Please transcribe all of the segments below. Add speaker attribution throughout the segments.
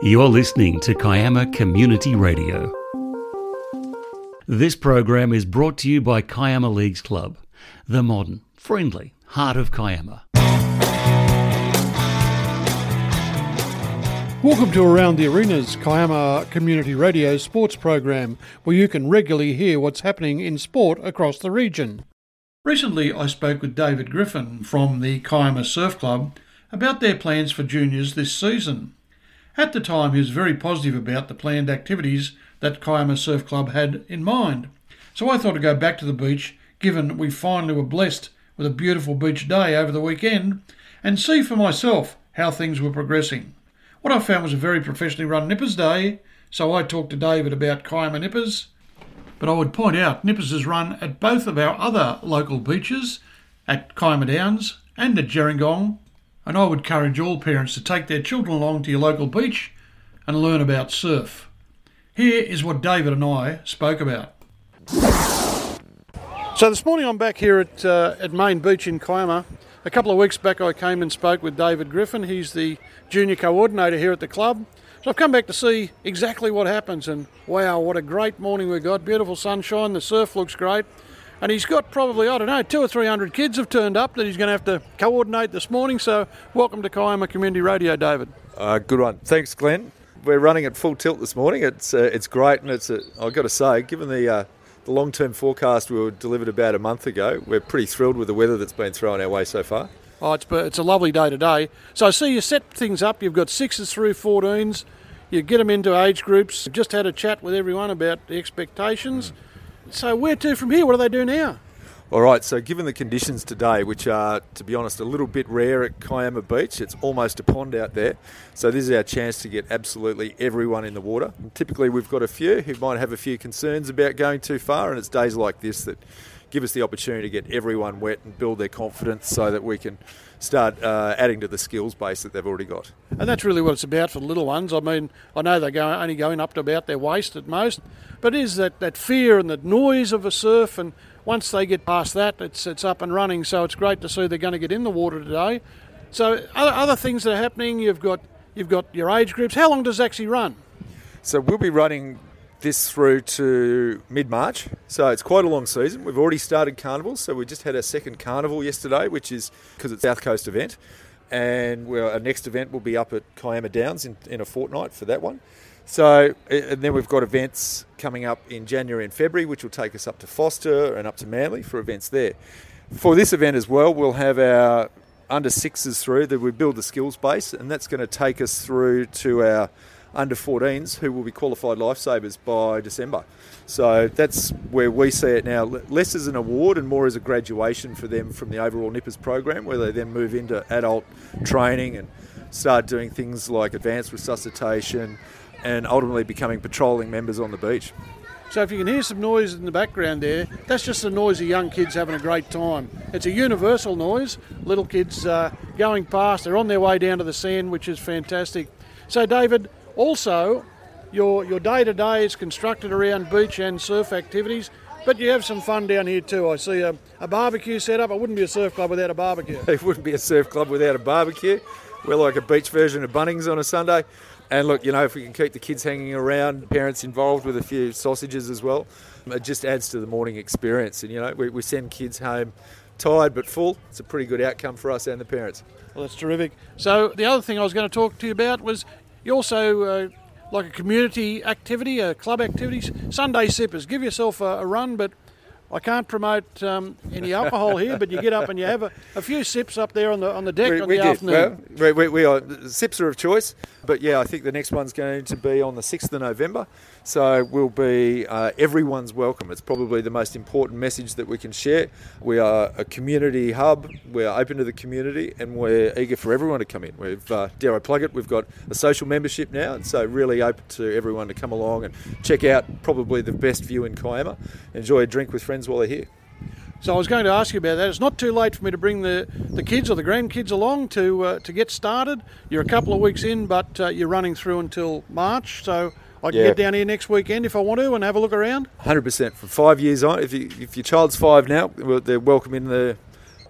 Speaker 1: You're listening to Kiama Community Radio. This program is brought to you by Kiama Leagues Club, the modern, friendly heart of Kiama.
Speaker 2: Welcome to Around the Arenas, Kiama Community Radio sports program, where you can regularly hear what's happening in sport across the region. Recently, I spoke with David Griffin from the Kiama Surf Club about their plans for juniors this season. At the time, he was very positive about the planned activities that Kiama Surf Club had in mind. So I thought I'd go back to the beach, given we finally were blessed with a beautiful beach day over the weekend, and see for myself how things were progressing. What I found was a very professionally run Nippers Day, so I talked to David about Kiama Nippers. But I would point out Nippers is run at both of our other local beaches, at Kiama Downs and at Gerringong, and I would encourage all parents to take their children along to your local beach and learn about surf. Here is what David and I spoke about. So this morning I'm back here at, uh, at Main Beach in Kiama. A couple of weeks back I came and spoke with David Griffin. He's the junior coordinator here at the club. So I've come back to see exactly what happens and wow, what a great morning we've got. Beautiful sunshine, the surf looks great. And he's got probably, I don't know, two or three hundred kids have turned up that he's going to have to coordinate this morning. So, welcome to Kiama Community Radio, David.
Speaker 3: Uh, good one. Thanks, Glenn. We're running at full tilt this morning. It's uh, it's great, and it's a, I've got to say, given the uh, the long term forecast we were delivered about a month ago, we're pretty thrilled with the weather that's been thrown our way so far.
Speaker 2: Oh, it's it's a lovely day today. So I see you set things up. You've got sixes through 14s. You get them into age groups. Just had a chat with everyone about the expectations. Mm. So where to from here? What do they do now?
Speaker 3: All right, so given the conditions today, which are, to be honest, a little bit rare at Kiama Beach, it's almost a pond out there. So this is our chance to get absolutely everyone in the water. And typically, we've got a few who might have a few concerns about going too far, and it's days like this that give us the opportunity to get everyone wet and build their confidence so that we can start uh, adding to the skills base that they've already got.
Speaker 2: And that's really what it's about for the little ones. I mean, I know they're going, only going up to about their waist at most, but it is that, that fear and the noise of a surf, and once they get past that, it's, it's up and running. So it's great to see they're going to get in the water today. So other, other things that are happening, you've got you've got your age groups. How long does it actually run?
Speaker 3: So we'll be running this through to mid March. So it's quite a long season. We've already started carnivals. So we just had our second carnival yesterday, which is because it's South Coast event. And our next event will be up at Kiama Downs in, in a fortnight for that one. So, and then we've got events coming up in January and February, which will take us up to Forster and up to Manly for events there. For this event as well, we'll have our under sixes through that we build the skills base, and that's going to take us through to our under 14s who will be qualified lifesavers by December. So that's where we see it now, less as an award and more as a graduation for them from the overall Nippers program, where they then move into adult training and start doing things like advanced resuscitation and ultimately becoming patrolling members on the beach.
Speaker 2: So if you can hear some noise in the background there, that's just the noise of young kids having a great time. It's a universal noise. Little kids uh, going past, they're on their way down to the sand, which is fantastic. So David, also, your your day to day is constructed around beach and surf activities, but you have some fun down here too. I see a, a barbecue set up. It wouldn't be a surf club without a barbecue.
Speaker 3: It wouldn't be a surf club without a barbecue. We're like a beach version of Bunnings on a Sunday. And look, you know, if we can keep the kids hanging around, parents involved with a few sausages as well, it just adds to the morning experience. And, you know, we, we send kids home tired but full. It's a pretty good outcome for us and the parents.
Speaker 2: Well, that's terrific. So, the other thing I was going to talk to you about was you also uh, like a community activity, a club activities. Sunday sippers. Give yourself a, a run, but I can't promote um, any alcohol here, but you get up and you have a, a few sips up there on the on the deck
Speaker 3: we,
Speaker 2: on
Speaker 3: we
Speaker 2: the
Speaker 3: did.
Speaker 2: afternoon.
Speaker 3: Well, we, we, are sips are of choice, but yeah, I think the next one's going to be on the sixth of November. So we'll be uh, everyone's welcome. It's probably the most important message that we can share. We are a community hub. We're open to the community, and we're eager for everyone to come in. We've uh, dare I plug it? We've got a social membership now, and so really open to everyone to come along and check out probably the best view in Kiama. Enjoy a drink with friends while they're here.
Speaker 2: So I was going to ask you about that. It's not too late for me to bring the, the kids or the grandkids along to uh, to get started. You're a couple of weeks in, but uh, you're running through until March. So I can yeah. get down here next weekend if I want to and have a look around.
Speaker 3: Hundred percent. From five years on, if you, if your child's five now, they're welcome in the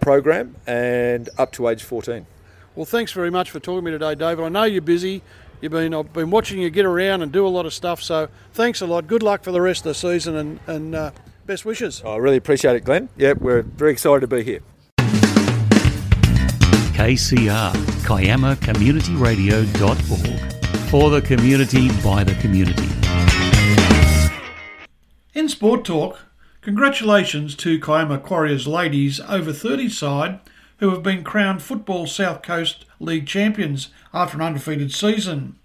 Speaker 3: program, and up to age fourteen.
Speaker 2: Well, thanks very much for talking to me today, David. I know you're busy. You've been I've been watching you get around and do a lot of stuff. So thanks a lot. Good luck for the rest of the season and and uh, best wishes.
Speaker 3: I really appreciate it, Glenn. Yep, we're very excited to be here.
Speaker 1: KCR, KiamaCommunityRadio.org. For the community, by the community.
Speaker 2: In Sport Talk, congratulations to Kiama Quarriers ladies over 30 side who have been crowned Football South Coast League champions after an undefeated season.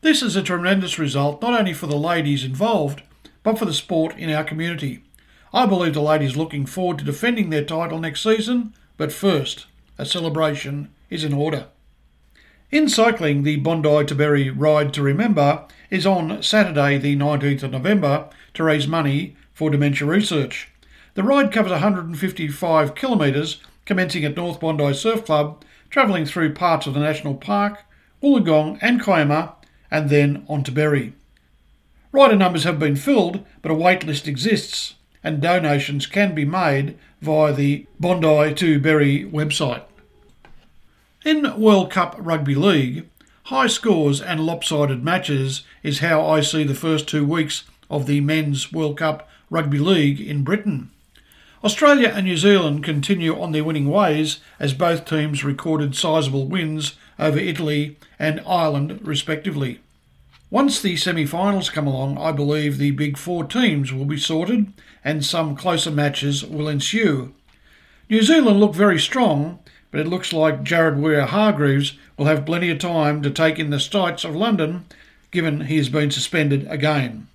Speaker 2: This is a tremendous result not only for the ladies involved, but for the sport in our community. I believe the ladies looking forward to defending their title next season, but first, a celebration is in order. In cycling, the Bondi to Berry Ride to Remember is on Saturday, the 19th of November, to raise money for dementia research. The ride covers 155 kilometres, commencing at North Bondi Surf Club, travelling through parts of the National Park, Wollongong and Kiama, and then on to Berry. Rider numbers have been filled, but a wait list exists, and donations can be made via the Bondi to Berry website. In World Cup Rugby League, high scores and lopsided matches is how I see the first two weeks of the Men's World Cup Rugby League in Britain. Australia and New Zealand continue on their winning ways as both teams recorded sizable wins over Italy and Ireland, respectively. Once the semi finals come along, I believe the big four teams will be sorted and some closer matches will ensue. New Zealand look very strong, but it looks like Jared Waerea-Hargreaves will have plenty of time to take in the sights of London, given he has been suspended again.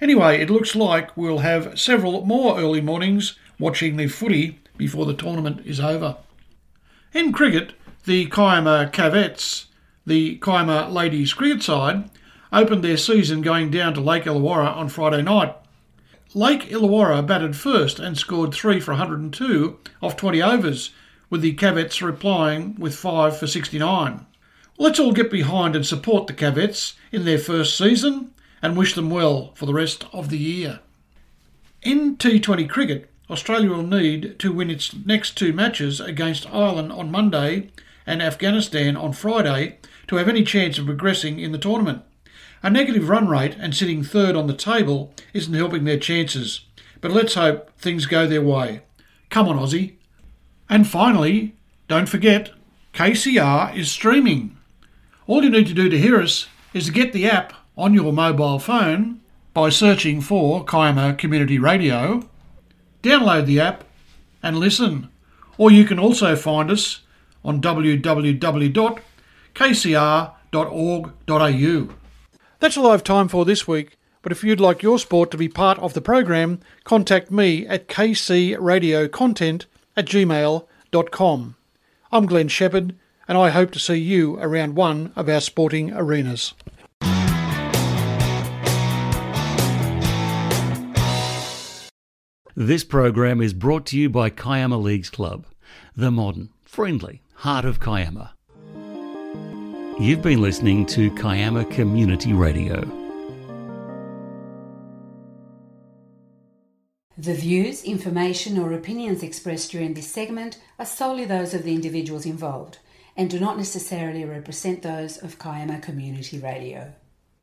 Speaker 2: Anyway, it looks like we'll have several more early mornings watching the footy before the tournament is over. In cricket, the Kiama Cavettes, the Kiama ladies cricket side, opened their season going down to Lake Illawarra on Friday night. Lake Illawarra batted first and scored 3 for 102 off 20 overs, with the Cavettes replying with 5 for 69. Let's all get behind and support the Cavettes in their first season and wish them well for the rest of the year. In T20 cricket, Australia will need to win its next two matches against Ireland on Monday and Afghanistan on Friday to have any chance of progressing in the tournament. A negative run rate and sitting third on the table isn't helping their chances, but let's hope things go their way. Come on, Aussie. And finally, don't forget, KCR is streaming. All you need to do to hear us is to get the app on your mobile phone by searching for Kiama Community Radio download the app and listen. Or you can also find us on www.kcr.org.au. That's all I have time for this week, but if you'd like your sport to be part of the program, contact me at kcradiocontent at gmail.com. I'm Glenn Shepherd, and I hope to see you around one of our sporting arenas.
Speaker 1: This program is brought to you by Kiama Leagues Club, the modern, friendly heart of Kiama. You've been listening to Kiama Community Radio.
Speaker 4: The views, information, or opinions expressed during this segment are solely those of the individuals involved and do not necessarily represent those of Kiama Community Radio.